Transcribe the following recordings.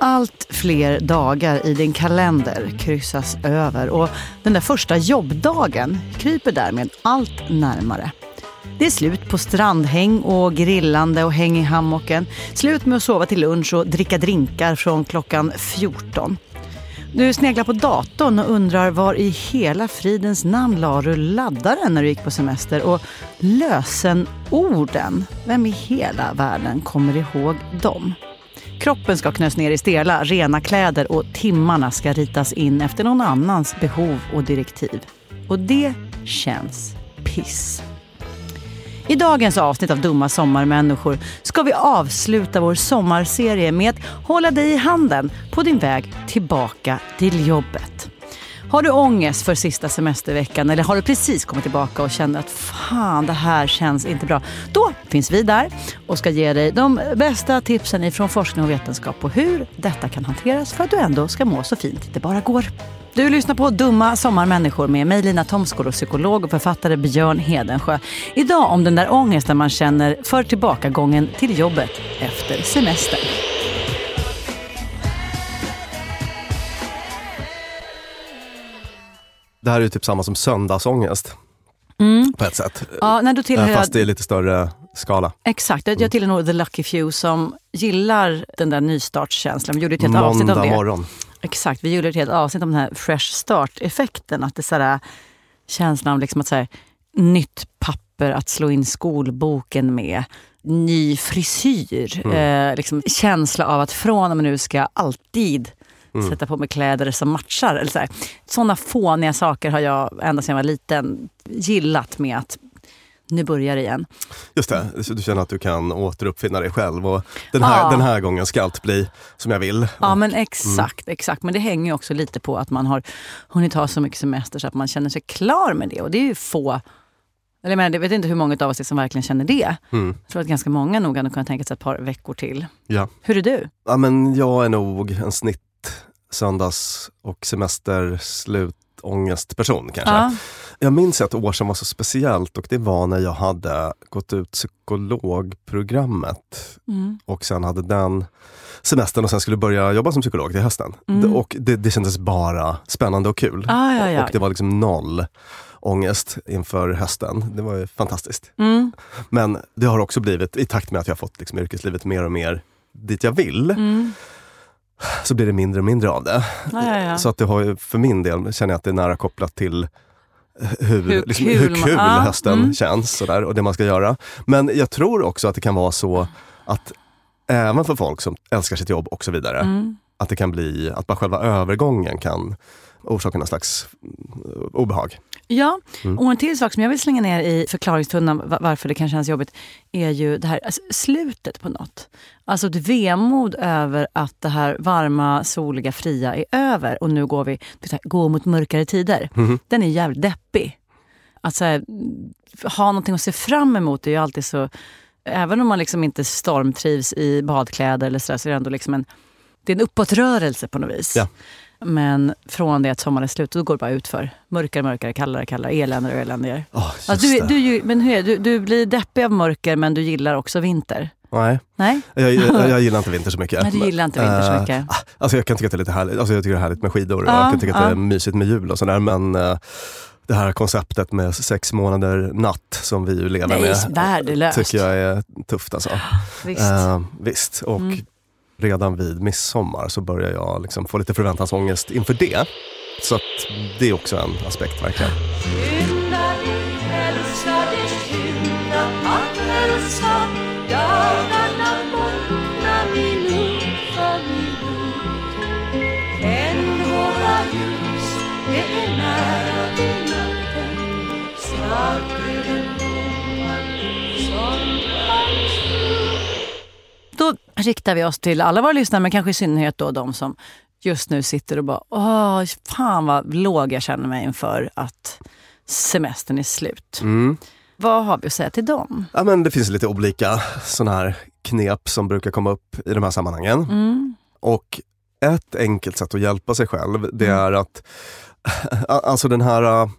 Allt fler dagar i din kalender kryssas över och den där första jobbdagen kryper därmed allt närmare. Det är slut på strandhäng och grillande och häng i hammocken. Slut med att sova till lunch och dricka drinkar från klockan 14. Du sneglar på datorn och undrar var i hela fridens namn la du laddaren när du gick på semester och lösenorden. Vem i hela världen kommer ihåg dem? Kroppen ska knös ner i stela, rena kläder och timmarna ska ritas in efter någon annans behov och direktiv. Och det känns piss. I dagens avsnitt av Dumma sommarmänniskor ska vi avsluta vår sommarserie med att hålla dig i handen på din väg tillbaka till jobbet. Har du ångest för sista semesterveckan eller har du precis kommit tillbaka och känner att fan det här känns inte bra. Då finns vi där och ska ge dig de bästa tipsen ifrån forskning och vetenskap på hur detta kan hanteras för att du ändå ska må så fint det bara går. Du lyssnar på Dumma sommarmänniskor med mig Lina Thomsgård och psykolog och författare Björn Hedensjö. Idag om den där ångesten man känner för tillbakagången till jobbet efter semestern. Det här är ju typ samma som söndagsångest. På ett sätt. Mm. Ja, när du tillhör Fast i lite större skala. Exakt, jag jag tillhör nog the lucky few som gillar den där nystartskänslan. Vi gjorde ett helt avsnitt av Måndag det. morgon. Exakt, vi gjorde ett helt avsnitt om den här fresh start-effekten. Att det är sådär, känslan av liksom att såhär, nytt papper att slå in skolboken med. Ny frisyr. Eh, liksom, känsla av att från och med nu ska jag alltid sätta på mig kläder som matchar. Eller så här. Sådana fåniga saker har jag ända sedan jag var liten gillat med att nu börjar det igen. Just det, du känner att du kan återuppfinna dig själv och den här, Ja. den här gången ska allt bli som jag vill. Ja men exakt, exakt. Men det hänger också lite på att man har hunnit ha så mycket semester så att man känner sig klar med det. Och det är ju få, eller jag, menar, jag vet inte hur många av oss det som verkligen känner det. Mm. Jag tror att ganska många nog hade kunnat tänka sig ett par veckor till. Ja. Hur är du? ja, men jag är nog en snitt söndags och semestersslutångestperson kanske. Ja. Jag minns ett år som var så speciellt och det var när jag hade gått ut psykologprogrammet Mm. och sen hade den semestern och sen skulle börja jobba som psykolog till hösten. Mm. Och det, det kändes bara spännande och kul. Ah, ja, ja. Och det var liksom noll ångest inför hösten. Det var ju fantastiskt. Mm. Men det har också blivit, i takt med att jag fått liksom yrkeslivet mer och mer dit jag vill, Mm. Så blir det mindre och mindre av det. Ja, ja. Så att det har för min del känner jag att det är nära kopplat till hur, Hur liksom, kul hur man- kul ja, hösten mm. känns sådär, och det man ska göra. Men jag tror också att det kan vara så att även för folk som älskar sitt jobb och så vidare, Mm. att det kan bli, att bara själva övergången kan orsaka någon slags mm, obehag. Ja, Mm. och en till sak som jag vill slänga ner i förklaringstunnan va- varför det kan kännas jobbigt är ju det här alltså, slutet på något. Alltså ett vemod över att det här varma, soliga, fria är över och nu går vi går mot mörkare tider. Mhm. Den är jävligt deppig. Att så här, ha någonting att se fram emot är ju alltid så... Även om man liksom inte stormtrivs i badkläder eller så, där, så är det ändå liksom en, det är en uppåtrörelse på något vis. Ja. Men från det att sommaren är slut, då går det bara ut för Mörkare, mörkare, kallare, kallare, eländigare och eländigare. Oh, Alltså, du, du, men hur är du, du blir deppig av mörker men du gillar också vinter? Nej, Nej? jag, jag, jag gillar inte vinter så mycket. Nej, du gillar inte vinter så Eh, mycket. Alltså jag kan tycka att det är lite härligt, alltså jag tycker det är härligt med skidor och Ja, jag kan tycka att det ja. är mysigt med jul och sådär men eh, det här konceptet med sex månader natt som vi ju lever Nej, med värdelöst. tycker jag är tufft alltså. Visst. Eh, visst, och Mm redan vid midsommar så börjar jag liksom få lite förväntansångest inför det. Så att det är också en aspekt verkligen. Riktar vi oss till alla våra lyssnare, men kanske i synnerhet då de som just nu sitter och bara åh, fan vad låg jag känner mig inför att semestern är slut. Mm. Vad har vi att säga till dem? Ja, men det finns lite olika sådana här knep som brukar komma upp i de här sammanhangen. Mm. Och ett enkelt sätt att hjälpa sig själv, det Mm. är att alltså den här uh,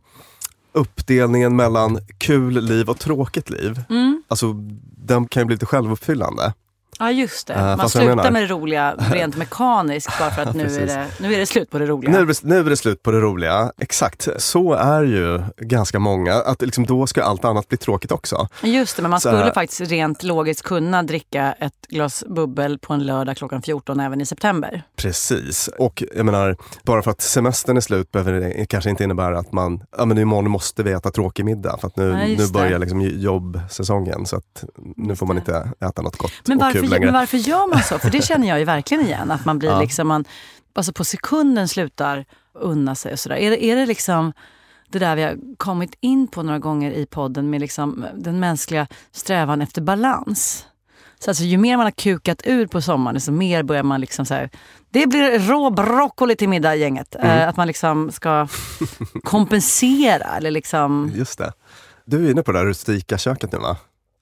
uppdelningen mellan kul liv och tråkigt liv, Mm. alltså den kan ju bli lite självuppfyllande. Ja just det, Eh, man slutar menar- med det roliga rent mekaniskt bara för att nu är, det, nu är det slut på det roliga. Nu, är det, nu är det slut på det roliga. Exakt, så är ju ganska många. Att liksom då ska allt annat bli tråkigt också. Just det, men man Så skulle faktiskt rent logiskt kunna dricka ett glas bubbel på en lördag klockan 14 även i september. Precis. Och jag menar, bara för att semestern är slut behöver det kanske inte innebära att man, ja men imorgon måste vi äta tråkig middag för att nu, just nu börjar liksom jobbsäsongen så att nu får man inte äta något gott Men och varför, längre. men varför gör man så? För det känner jag ju verkligen igen. Att man blir Ja. liksom, man, alltså på sekunden slutar unna sig och sådär. Är det, är det liksom det där vi har kommit in på några gånger i podden med liksom den mänskliga strävan efter balans. Så alltså, ju mer man har kukat ur på sommaren, desto mer börjar man liksom så här, Det blir rå broccoli till middag gänget. Eh, att man liksom ska kompensera eller liksom... Just det. Du är inne på det där rustika köket nu va?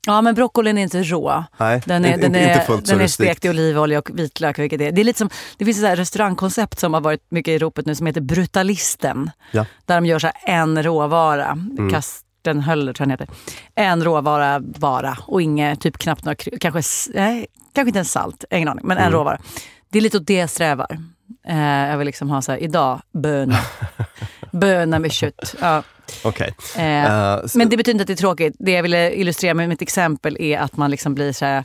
Ja men broccolin är inte rå. Nej, Den är, inte- den är, fullt den är stekt i olivolja och vitlök. Vilket det, är. det, är lite som, det finns ett restaurangkoncept som har varit mycket i ropet nu som heter Brutalisten. Ja. Där de gör så en råvara. Kasten Höller tror jag den heter. En råvara bara och inget, typ knappt några kanske, nej, kanske inte ens salt, ingen aning, men en råvara. Det är lite åt det jag strävar. Eh, jag vill liksom ha så här, idag bönor. bönor med kött. Ja. Okej. Eh, s- men det betyder inte att det är tråkigt. Det jag ville illustrera med mitt exempel är att man liksom blir så här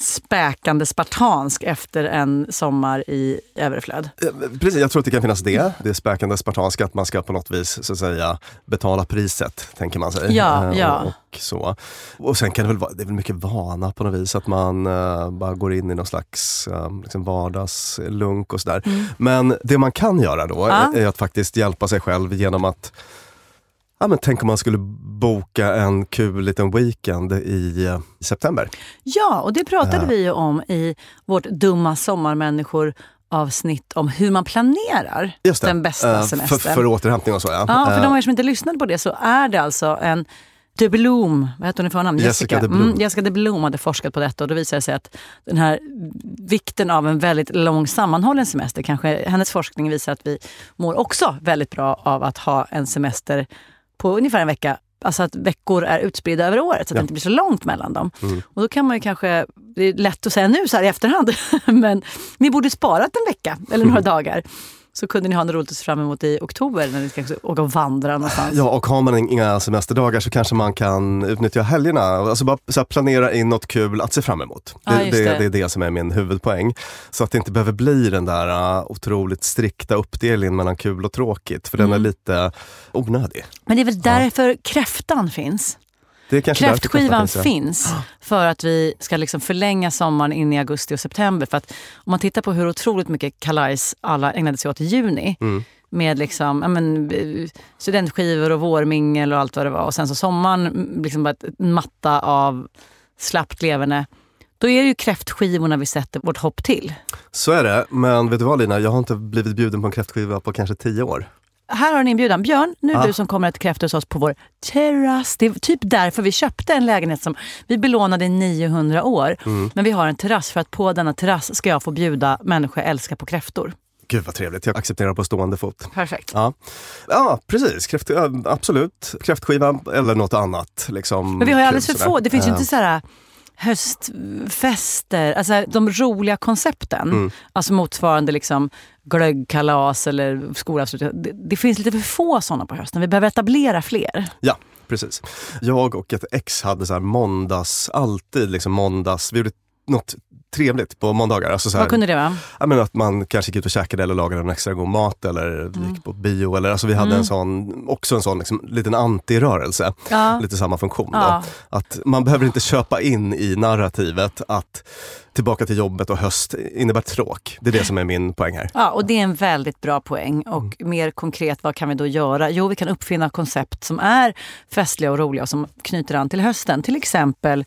späkande spartansk efter en sommar i överflöd. Eh, Precis, jag tror att det kan finnas det. Det är späkande spartanska att man ska på något vis så att säga betala priset, tänker man sig. Ja, Eh, ja. Och, så. och sen kan det väl vara, det är väl mycket vana på något vis, att man eh, bara går in i någon slags uh, liksom vardagslunk och sådär. Men det man kan göra då Mm. Ja. är att faktiskt hjälpa sig själv genom att Ja, men tänk om man skulle boka en kul liten weekend i, eh, september. Ja, och det pratade vi ju om i vårt Dumma sommarmänniskor avsnitt om hur man planerar den bästa Eh, semestern. För, för återhämtning och så ja. Ja, för Eh, de av er som inte lyssnade på det så är det alltså en de Bloom, vad heter hon i förnamn? Jessica de Bloom. Mm, Jessica de Bloom hade forskat på detta och då visade det sig att den här vikten av en väldigt lång sammanhållen semester, kanske hennes forskning visar att vi mår också väldigt bra av att ha en semester på ungefär en vecka. Alltså att veckor är utspridda över året så att Ja. det inte blir så långt mellan dem. Mm. Och då kan man ju kanske, det är lätt att säga nu så här i efterhand, men ni borde sparat en vecka eller några dagar. Så kunde ni ha något roligt att se fram emot i oktober när ni ska åka och vandra någonstans. Ja, och har man inga semesterdagar så kanske man kan utnyttja helgerna. Alltså bara så planera in något kul att se fram emot. Ja, Det, just det, det. det är det som är min huvudpoäng. Så att det inte behöver bli den där uh, otroligt strikta uppdelningen mellan kul och tråkigt. För den Mm. är lite onödig. Men det är väl därför kräftan finns? Kräftskivan finns, för att vi ska liksom förlänga sommaren in i augusti och september. För att om man tittar på hur otroligt mycket kalajs alla ägnade sig åt i juni. Mm. Med liksom, ja, men, studentskivor och vårmingel och allt vad det var. Och sen så sommaren, mm, liksom bara ett- en matta av slappt leverne. Då är det ju kräftskivorna vi sätter vårt hopp till. Så är det, men vet du vad Lina? Jag har inte blivit bjuden på en kräftskiva på kanske tio år. Här har en inbjudan. Björn, nu är Ja. du som kommer att kräfta hos oss på vår terrass. Det är typ därför vi köpte en lägenhet som vi belånade i 900 år. Mm. Men vi har en terrass för att på denna terrass ska jag få bjuda människor jag älskar på kräftor. Gud vad trevligt, jag accepterar på stående fot. Perfekt. Ja, ja precis. Kräft, absolut. Kräftskiva eller något annat. Liksom, Men vi har ju alldeles för få. Det finns ju inte så här höstfester, alltså de roliga koncepten. Mm. Alltså motsvarande liksom glöggkalas eller skolavslutning. Det, det finns lite för få sådana på hösten. Vi behöver etablera fler. Ja, precis. Jag och ett ex hade så här måndags, alltid liksom måndags, vi gjorde något trevligt på måndagar. Alltså så här, Vad kunde det vara? jag menar att man kanske gick ut och käkade eller lagade en extra god mat eller Mm. gick på bio. Eller, alltså vi hade en sån, också en sån liksom, liten antirörelse. Ja. Lite samma funktion. Ja. Då. Att man behöver inte köpa in i narrativet att tillbaka till jobbet och höst innebär tråk. Det är det som är min poäng här. Ja, och det är en väldigt bra poäng. Och mer konkret, vad kan vi då göra? Jo, vi kan uppfinna koncept som är festliga och roliga och som knyter an till hösten. Till exempel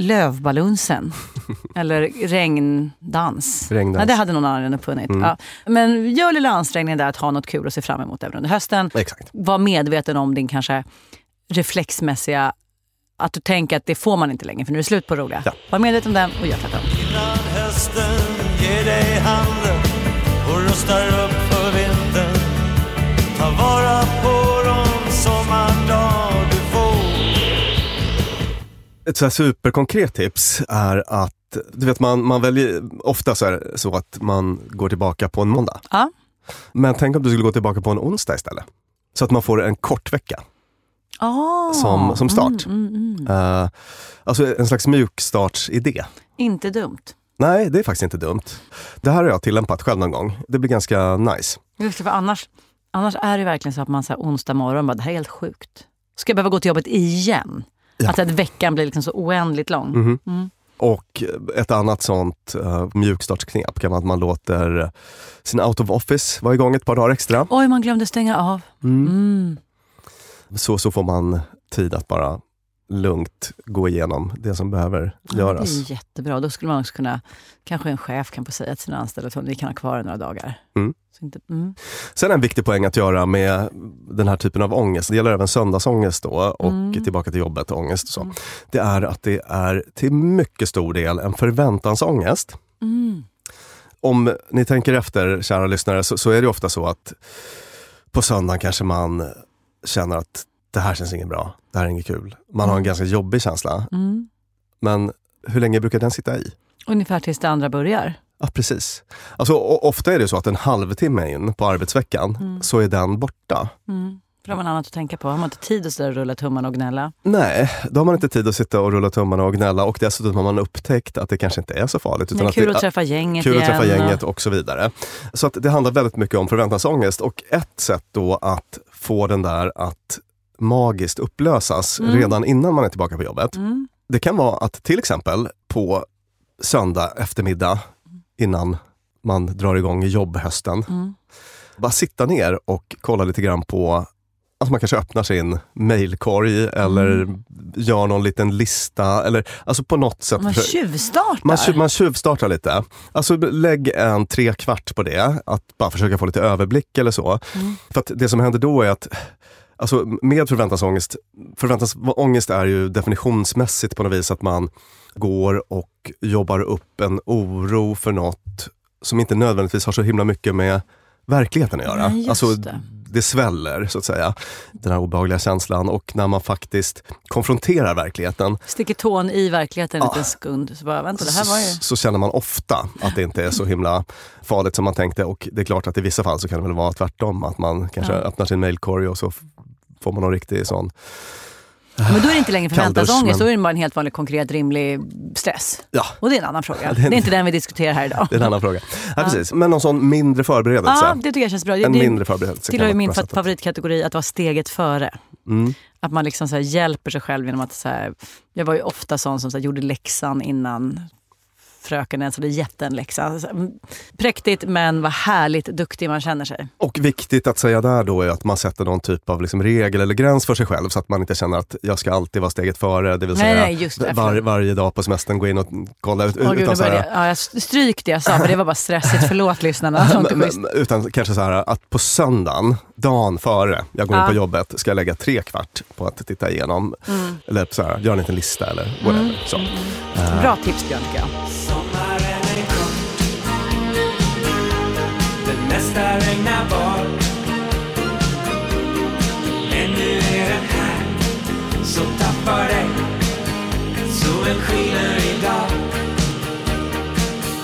Lövbalunsen. eller regndans. Regndans. Nej, det hade någon annan uppfunnit. Ja. Men gör lilla ansträngningen där att ha något kul att se fram emot även under hösten. Exakt. Var medveten om din kanske reflexmässiga att du tänker att det får man inte längre för nu är det slut på det roliga. Ja. Var medveten om den och gör tvärtom. Innan hösten ger dig handen och rustar upp för vintern. Ta vara Ett så här superkonkret tips är att du vet, man, man väljer, ofta så är det så att man går tillbaka på en måndag. Ja. Men tänk om du skulle gå tillbaka på en onsdag istället. Så att man får en kort vecka Ah, som, som start. Mm, mm, mm. Eh, alltså en slags mjukstartsidé. Inte dumt. Nej, det är faktiskt inte dumt. Det här har jag tillämpat själv någon gång. Det blir ganska nice. Just det, för annars, annars är det verkligen så att man så här, onsdag morgon bara, det här är helt sjukt. Ska jag behöva gå till jobbet igen? Ja. Att, att veckan blir liksom så oändligt lång. Mhm. Mm. Och ett annat sånt uh, mjukstartsknep kan vara att man låter sin out of office vara igång ett par dagar extra. Oj, man glömde stänga av. Mm. Mm. Så, så får man tid att bara lugnt gå igenom det som behöver göras. Det är jättebra. Då skulle man också kunna, kanske en chef kan få säga till sina anställda att ni kan ha kvar några dagar. Mm. Så inte, mm. Sen en viktig poäng att göra med den här typen av ångest, det gäller även söndagsångest då och Mm. tillbaka till jobbet ångest och så. Det är att det är till mycket stor del en förväntansångest. Mm. Om ni tänker efter, kära lyssnare, så, så är det ofta så att på söndagen kanske man känner att det här känns inget bra, det här är inget kul. Man har en ganska jobbig känsla. Mm. Men hur länge brukar den sitta i? Ungefär tills det andra börjar. Ja, precis. Alltså, ofta är det så att en halvtimme in på arbetsveckan så är den borta. Mm. För då har man annat att tänka på. Har man inte tid att sådär rulla tummarna och gnälla? Nej, då har man inte tid att sitta och rulla tummarna och gnälla och dessutom har man upptäckt att det kanske inte är så farligt. Det är kul det, att träffa gänget kul att igen. träffa gänget och så vidare. Så att det handlar väldigt mycket om förväntansångest och ett sätt då att få den där att magiskt upplösas redan innan man är tillbaka på jobbet. Mm. Det kan vara att till exempel på söndag eftermiddag innan man drar igång jobbhösten, Mm. bara sitta ner och kolla lite grann på Alltså man kanske öppnar sin mailkorg eller Mm. gör någon liten lista. Eller, alltså på något sätt. Man tjuvstartar. man, tjuv, man tjuvstartar lite. Alltså lägg en tre kvart på det, att bara försöka få lite överblick eller så. Mm. För det som händer då är att Alltså med förväntansångest, förväntansångest är ju definitionsmässigt på något vis att man går och jobbar upp en oro för något som inte nödvändigtvis har så himla mycket med verkligheten att göra. Nej, alltså, det. det sväller så att säga, den här obehagliga känslan och när man faktiskt konfronterar verkligheten Sticker tån i verkligheten en liten sekund. Så bara, vänta, det här var ju... så, känner man ofta att det inte är så himla farligt som man tänkte. Och det är klart att i vissa fall så kan det väl vara tvärtom. Att man kanske Ja. öppnar sin mailkorg och så får man någon riktig sån... Men då är det inte längre förväntansångest, men- då är det bara en helt vanlig konkret rimlig stress. Ja, Och det är en annan fråga. det är inte den vi diskuterar här idag. det är en annan fråga. Ja, precis. Men någon sån mindre förberedelse. Ja, det tycker jag känns bra. en det mindre förberedelse. tillhör min favoritkategori att vara steget före. Mm. Att man liksom så hjälper sig själv genom att... Så här, jag var ju ofta sån som så gjorde läxan innan fröken ens hade gett en läxa. Mm, Präktigt men vad härligt duktig man känner sig. Och viktigt att säga där då är att man sätter någon typ av liksom regel eller gräns för sig själv så att man inte känner att jag ska alltid vara steget före. Det vill Nej, säga nej, det. var, varje dag på semestern gå in och kolla. Ut, gud, utan så här, jag, ja, jag stryk det jag sa, för det var bara stressigt. Förlåt lyssnarna. Men- men- utan kanske så här att på söndagen, dagen före jag går in Ja. på jobbet, ska jag lägga tre kvart på att titta igenom. Mm. Eller så här, göra en liten lista eller whatever. Så. Bra tips Björn, Det mesta regnar bort Men nu är den här Så tappa dig. Solen skiner idag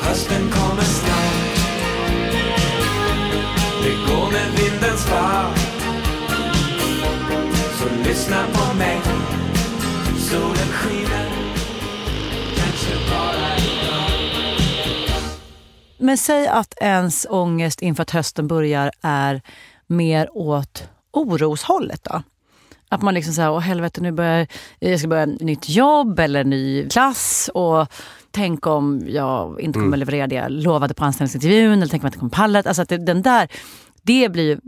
Hösten kommer snart. Det går med vindens fart. Så lyssna på Men säg att ens ångest inför att hösten börjar är mer åt oroshållet då? Att man liksom säger, åh helvete nu börjar jag ska börja ett nytt jobb eller ny klass och tänk om jag inte kommer leverera det jag lovade på anställningsintervjun eller tänk om jag inte kommer palla det. Alltså att det, den där, det blir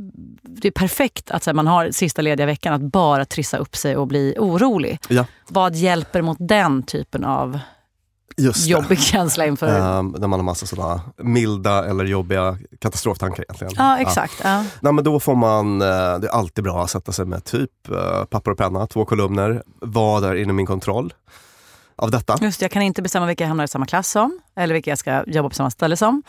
det är perfekt att här, man har sista lediga veckan att bara trissa upp sig och bli orolig. Ja, Vad hjälper mot den typen av just det. jobbig känsla inför... Ehm, när man har massa sådana milda eller jobbiga katastroftankar egentligen. Ja, exakt. Ja. Nej, men då får man, eh, det är alltid bra att sätta sig med typ eh, papper och penna, två kolumner. Vad är inom min kontroll av detta? Just det, jag kan inte bestämma vilka jag hamnar i samma klass som eller vilka jag ska jobba på samma ställe som.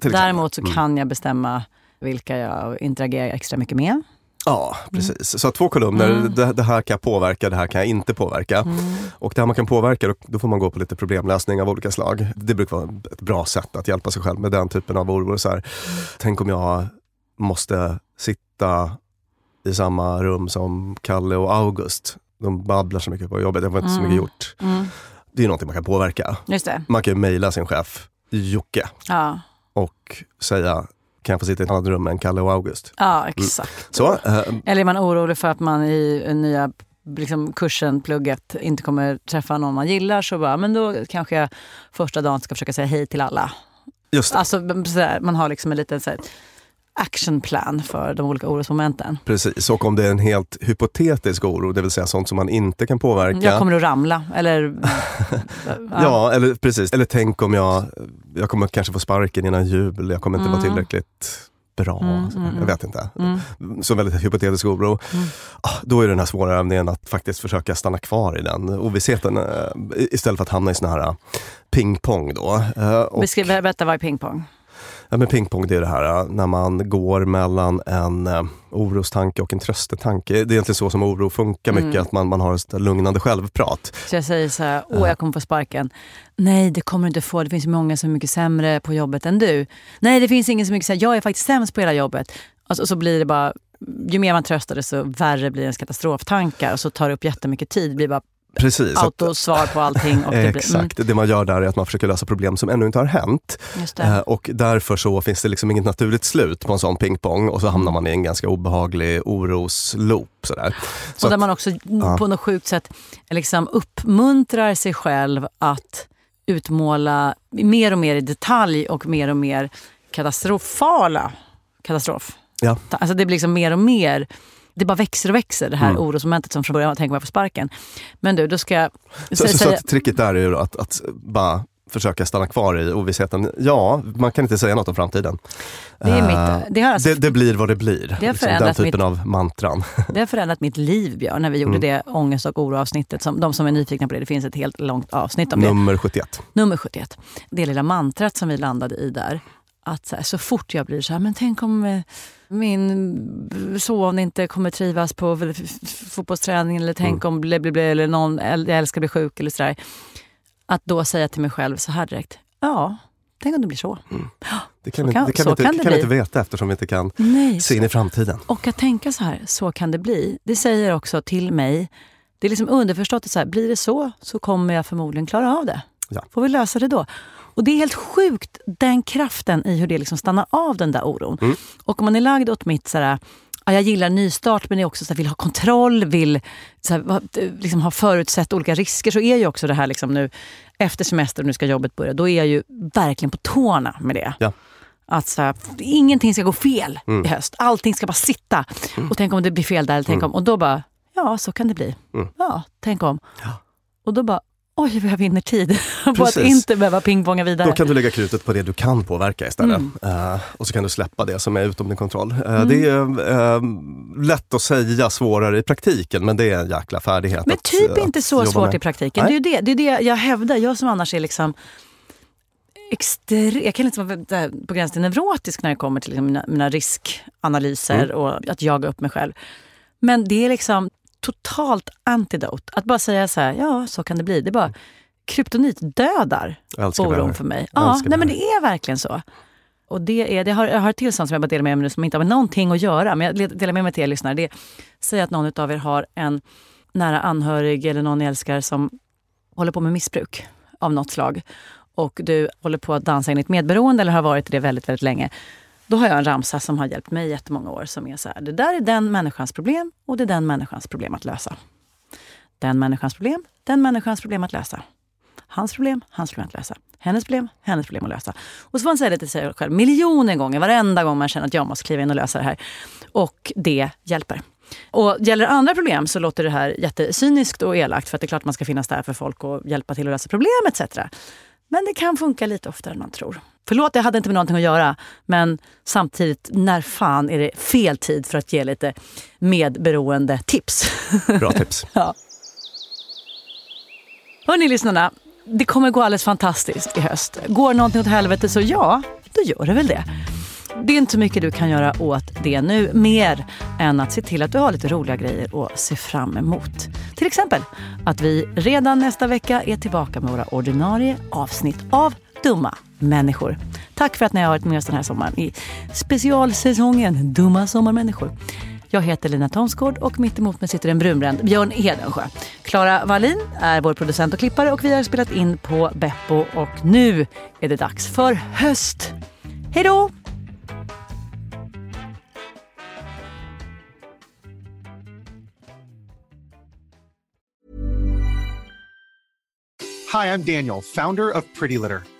Däremot så kan jag bestämma vilka jag interagerar extra mycket med. Ja, precis. Så två kolumner, Mm. det, det här kan jag påverka, det här kan jag inte påverka. Och det här man kan påverka, då, då får man gå på lite problemlösning av olika slag. Det brukar vara ett bra sätt att hjälpa sig själv med den typen av oro. Så här, Tänk om jag måste sitta i samma rum som Kalle och August. De babblar så mycket på jobbet, jag får inte så mycket gjort. Mm. Det är någonting man kan påverka. Man kan ju mejla sin chef Jocke Ja, och säga, kan jag få sitta i ett annat rum än Kalle och August? ja exakt. Så, eh, Eller är man orolig för att man i nya liksom, kursen, plugget, inte kommer träffa någon man gillar så bara, men då kanske jag första dagen ska försöka säga hej till alla. just det. Alltså, sådär, man har liksom en liten så här, actionplan för de olika orosmomenten. Precis, och om det är en helt hypotetisk oro, det vill säga sånt som man inte kan påverka. Jag kommer att ramla eller... Ja, eller precis. Eller tänk om jag, jag kommer kanske få sparken innan jul, jag kommer inte vara tillräckligt bra. Mm, Så mm, jag vet inte. Så väldigt hypotetisk oro. Ah, Då är den här svåra övningen att faktiskt försöka stanna kvar i den ovissheten eh, istället för att hamna i sån här eh, pingpong då. Eh, och- Beskriv, berätta vad är pingpong? Ja, men pingpong det är det här eh, när man går mellan en eh, orostanke och en tröstetanke. Det är egentligen så som oro funkar mycket, Mm. att man, man har ett lugnande självprat. Så jag säger så här, åh jag kommer få sparken. Nej det kommer du inte få, det finns många som är mycket sämre på jobbet än du. Nej det finns ingen som är mycket sämre, jag är faktiskt sämst på hela jobbet. Och så, så blir det bara, ju mer man tröstar det så värre blir ens katastroftankar och så tar det upp jättemycket tid. Det blir bara Precis. autosvar på allting. Och det blir, mm, Exakt, det man gör där är att man försöker lösa problem som ännu inte har hänt. Eh, och därför så finns det liksom inget naturligt slut på en sån pingpong och så hamnar man i en ganska obehaglig orosloop. Sådär. Så och där att- man också på något sjukt sätt liksom uppmuntrar sig själv att utmåla mer och mer i detalj och mer och mer katastrofala katastrof. Ja. Alltså det blir liksom mer och mer. Det bara växer och växer det här Mm. orosmomentet som från början var tänk om jag får sparken. Men du, då ska jag Så, så, så säga... att tricket där är ju att, att bara försöka stanna kvar i ovissheten. Ja, man kan inte säga något om framtiden. Det är Eh, mitt, det har, alltså, det, det blir vad det blir. har den förändrat typen mitt- av mantran. det har förändrat mitt liv Björn, när vi gjorde Mm. det ångest och oro-avsnittet. Som, de som är nyfikna på det, det finns ett helt långt avsnitt om det. Nummer 71. Nummer 71. Det lilla mantrat som vi landade i där. Att så, här, så fort jag blir så här, men tänk om eh, min son inte kommer trivas på fotbollsträningen eller tänk om blä, blä, blä, eller någon jag älskar blir sjuk eller sådär. Att då säga till mig själv så här direkt. Ja, tänk om det blir så. Det kan, Så kan- det kan så vi inte, kan det kan bli. inte veta eftersom vi inte kan Nej, se in i framtiden. och att tänka så här, så kan det bli. Det säger också till mig, det är liksom underförstått att så här, blir det så, så kommer jag förmodligen klara av det. Ja. Får vi lösa det då? Och det är helt sjukt, den kraften i hur det liksom stannar av den där oron. Mm. Och om man är lagd åt mitt så här, ja, jag gillar nystart men är också så vill ha kontroll, vill så här, va- liksom ha förutsett olika risker, så är ju också det här liksom nu efter semester och nu ska jobbet börja, då är jag ju verkligen på tårna med det. Ja. Att så här, ingenting ska gå fel Mm. i höst. Allting ska bara sitta. Och tänk om det blir fel där. Eller tänk om, och då bara, ja så kan det bli. Mm. Ja, tänk om. Och då bara, oj vad jag vinner tid på att inte behöva pingponga vidare. Då kan du lägga krutet på det du kan påverka istället. Mm. Eh, och så kan du släppa det som är utom din kontroll. Eh, Det är eh, lätt att säga, svårare i praktiken, men det är en jäkla färdighet. Men att, typ eh, inte att så svårt med. i praktiken. Nej. Det är det, det är det jag hävdar. Jag som annars är liksom extre, jag kan liksom vara på gränsen till neurotisk när det kommer till liksom mina, mina riskanalyser Mm. och att jaga upp mig själv. Men det är liksom totalt antidote. Att bara säga så här, ja så kan det bli. Det är bara kryptonit dödar oron för mig. Ja, nej, men det är verkligen så. Och det är, det har, jag har ett tillstånd som jag bara delar med mig nu som inte har med någonting att göra. Men jag delar med mig till er lyssnare. Det är, säg att någon av er har en nära anhörig eller någon ni älskar som håller på med missbruk av något slag. Och du håller på att dansa in i ett medberoende eller har varit det väldigt, väldigt länge. Då har jag en ramsa som har hjälpt mig i jättemånga år som är så här. Det där är den människans problem och det är den människans problem att lösa. Den människans problem, den människans problem att lösa. Hans problem, hans problem att lösa. Hennes problem, hennes problem att lösa. Och så får man säga det till sig själv miljoner gånger, varenda gång man känner att jag måste kliva in och lösa det här. Och det hjälper. Och gäller det andra problem så låter det här jättecyniskt och elakt för att det är klart man ska finnas där för folk och hjälpa till att lösa problem etc. Men det kan funka lite oftare än man tror. Förlåt, det hade inte med någonting att göra. Men samtidigt, när fan är det fel tid för att ge lite medberoende tips? Bra tips. Ja. Hörni lyssnarna, det kommer gå alldeles fantastiskt i höst. Går någonting åt helvete så ja, då gör det väl det. Det är inte mycket du kan göra åt det nu, mer än att se till att du har lite roliga grejer att se fram emot. Till exempel att vi redan nästa vecka är tillbaka med våra ordinarie avsnitt av Dumma människor. Tack för att ni har varit med oss den här sommaren i specialsäsongen Dumma sommarmänniskor. Jag heter Lina Thomsgård och mitt emot mig sitter en brunbränd Björn Hedensjö. Klara Wallin är vår producent och klippare och vi har spelat in på Beppo och nu är det dags för höst. Hej då! Hi, I'm Daniel, founder of Pretty Litter.